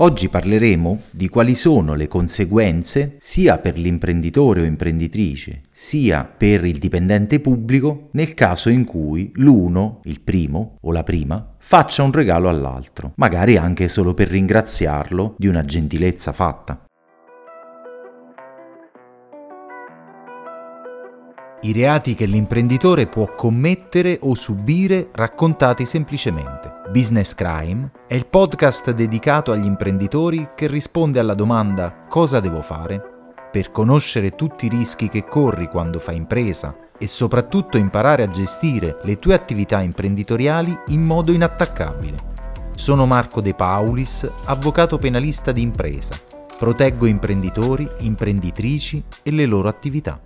Oggi parleremo di quali sono le conseguenze sia per l'imprenditore o imprenditrice, sia per il dipendente pubblico nel caso in cui l'uno, il primo o la prima, faccia un regalo all'altro, magari anche solo per ringraziarlo di una gentilezza fatta. I reati che l'imprenditore può commettere o subire raccontati semplicemente. Business Crime è il podcast dedicato agli imprenditori che risponde alla domanda cosa devo fare per conoscere tutti i rischi che corri quando fai impresa e soprattutto imparare a gestire le tue attività imprenditoriali in modo inattaccabile. Sono Marco De Paulis, avvocato penalista di impresa. Proteggo imprenditori, imprenditrici e le loro attività.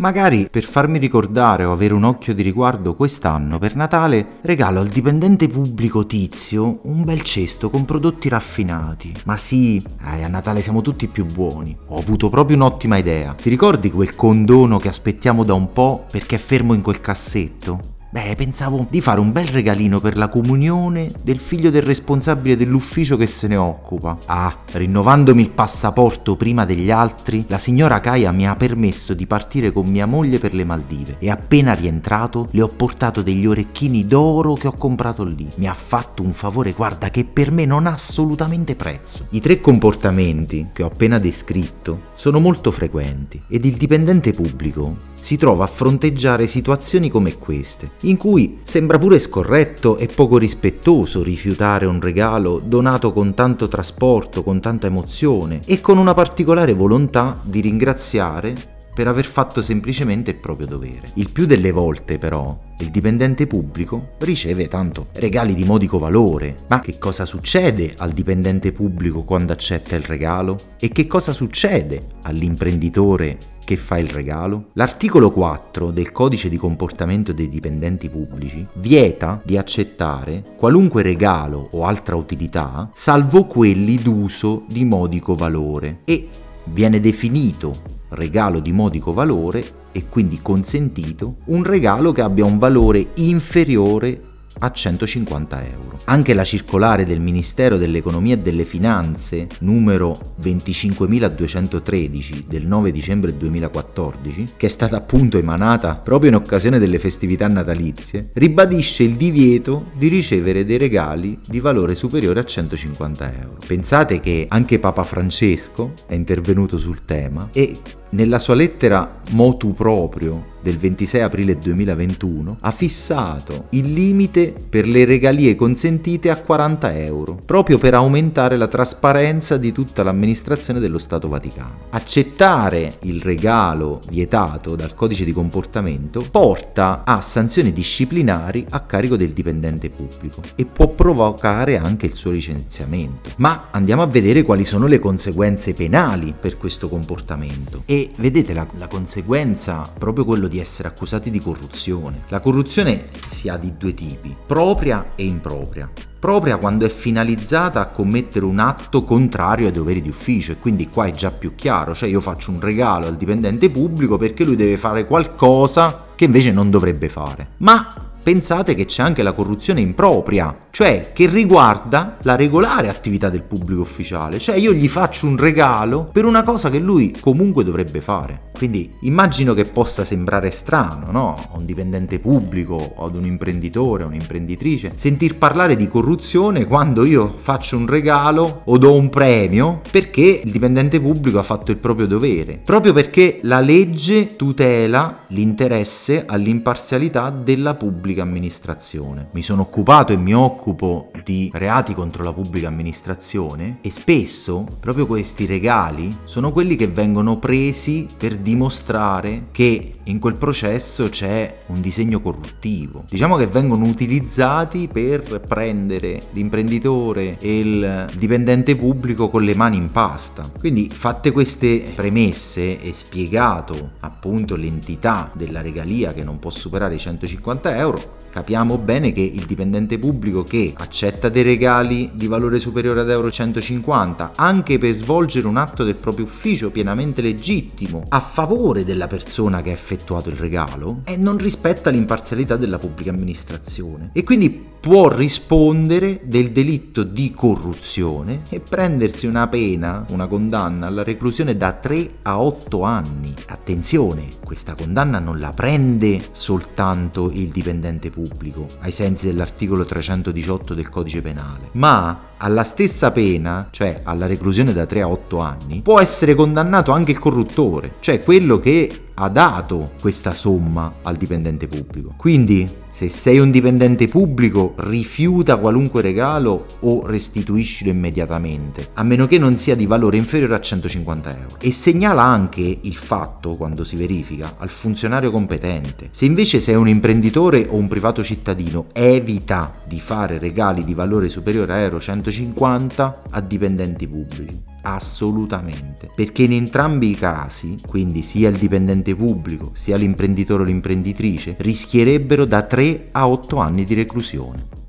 Magari per farmi ricordare o avere un occhio di riguardo quest'anno per Natale regalo al dipendente pubblico tizio un bel cesto con prodotti raffinati. Ma sì, eh, a Natale siamo tutti più buoni. Ho avuto proprio un'ottima idea. Ti ricordi quel condono che aspettiamo da un po' perché è fermo in quel cassetto? Beh, pensavo di fare un bel regalino per la comunione del figlio del responsabile dell'ufficio che se ne occupa. Ah, rinnovandomi il passaporto prima degli altri, la signora Kaya mi ha permesso di partire con mia moglie per le Maldive e appena rientrato le ho portato degli orecchini d'oro che ho comprato lì. Mi ha fatto un favore, guarda, che per me non ha assolutamente prezzo. I tre comportamenti che ho appena descritto sono molto frequenti ed il dipendente pubblico si trova a fronteggiare situazioni come queste, in cui sembra pure scorretto e poco rispettoso rifiutare un regalo donato con tanto trasporto, con tanta emozione e con una particolare volontà di ringraziare per aver fatto semplicemente il proprio dovere. Il più delle volte però il dipendente pubblico riceve tanto regali di modico valore. Ma che cosa succede al dipendente pubblico quando accetta il regalo? E che cosa succede all'imprenditore che fa il regalo? L'articolo 4 del codice di comportamento dei dipendenti pubblici vieta di accettare qualunque regalo o altra utilità salvo quelli d'uso di modico valore e viene definito regalo di modico valore e quindi consentito un regalo che abbia un valore inferiore a 150 euro. Anche la circolare del Ministero dell'Economia e delle Finanze numero 25213 del 9 dicembre 2014, che è stata appunto emanata proprio in occasione delle festività natalizie, ribadisce il divieto di ricevere dei regali di valore superiore a 150 euro. Pensate che anche Papa Francesco è intervenuto sul tema e nella sua lettera motu proprio del 26 aprile 2021 ha fissato il limite per le regalie consentite a 40 euro, proprio per aumentare la trasparenza di tutta l'amministrazione dello Stato Vaticano. Accettare il regalo vietato dal codice di comportamento porta a sanzioni disciplinari a carico del dipendente pubblico e può provocare anche il suo licenziamento. Ma andiamo a vedere quali sono le conseguenze penali per questo comportamento. E vedete la, la, conseguenza proprio quello di essere accusati di corruzione. La corruzione si ha di due tipi, propria e impropria. Propria quando è finalizzata a commettere un atto contrario ai doveri di ufficio e quindi qua è già più chiaro, cioè io faccio un regalo al dipendente pubblico perché lui deve fare qualcosa che invece non dovrebbe fare. Ma pensate che c'è anche la corruzione impropria, cioè che riguarda la regolare attività del pubblico ufficiale, cioè io gli faccio un regalo per una cosa che lui comunque dovrebbe fare. Quindi immagino che possa sembrare strano, no? A un dipendente pubblico ad un imprenditore, o un'imprenditrice, sentir parlare di corruzione quando io faccio un regalo o do un premio perché il dipendente pubblico ha fatto il proprio dovere, proprio perché la legge tutela l'interesse all'imparzialità della pubblica amministrazione. Mi sono occupato e mi occupo di reati contro la pubblica amministrazione e spesso proprio questi regali sono quelli che vengono presi per dimostrare che in quel processo c'è un disegno corruttivo. Diciamo che vengono utilizzati per prendere l'imprenditore e il dipendente pubblico con le mani in pasta. Quindi fatte queste premesse e spiegato appunto l'entità della regalia che non può superare i 150 euro, capiamo bene che il dipendente pubblico che accetta dei regali di valore superiore ad euro 150 anche per svolgere un atto del proprio ufficio pienamente legittimo a favore della persona che effettivamente effettuato il regalo e non rispetta l'imparzialità della pubblica amministrazione e quindi può rispondere del delitto di corruzione e prendersi una pena, una condanna alla reclusione da 3 a 8 anni. Attenzione, questa condanna non la prende soltanto il dipendente pubblico, ai sensi dell'articolo 318 del codice penale, ma alla stessa pena, cioè alla reclusione da 3 a 8 anni, può essere condannato anche il corruttore, cioè quello che ha dato questa somma al dipendente pubblico. Quindi, se sei un dipendente pubblico, rifiuta qualunque regalo o restituiscilo immediatamente, a meno che non sia di valore inferiore a 150 euro. E segnala anche il fatto, quando si verifica, al funzionario competente. Se invece sei un imprenditore o un privato cittadino, evita di fare regali di valore superiore a euro 150 a dipendenti pubblici. Assolutamente, perché in entrambi i casi, quindi sia il dipendente pubblico sia l'imprenditore o l'imprenditrice, rischierebbero da 3 a 8 anni di reclusione.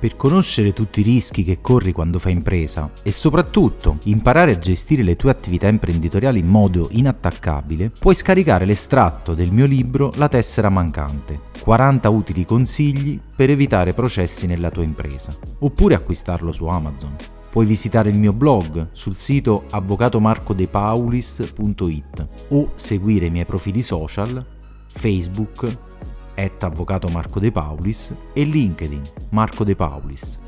Per conoscere tutti i rischi che corri quando fai impresa e soprattutto imparare a gestire le tue attività imprenditoriali in modo inattaccabile, puoi scaricare l'estratto del mio libro La tessera mancante, 40 utili consigli per evitare processi nella tua impresa, oppure acquistarlo su Amazon. Puoi visitare il mio blog sul sito avvocatomarcodepaulis.it o seguire i miei profili social Facebook, at Avvocato Marco De Paulis e LinkedIn Marco De Paulis.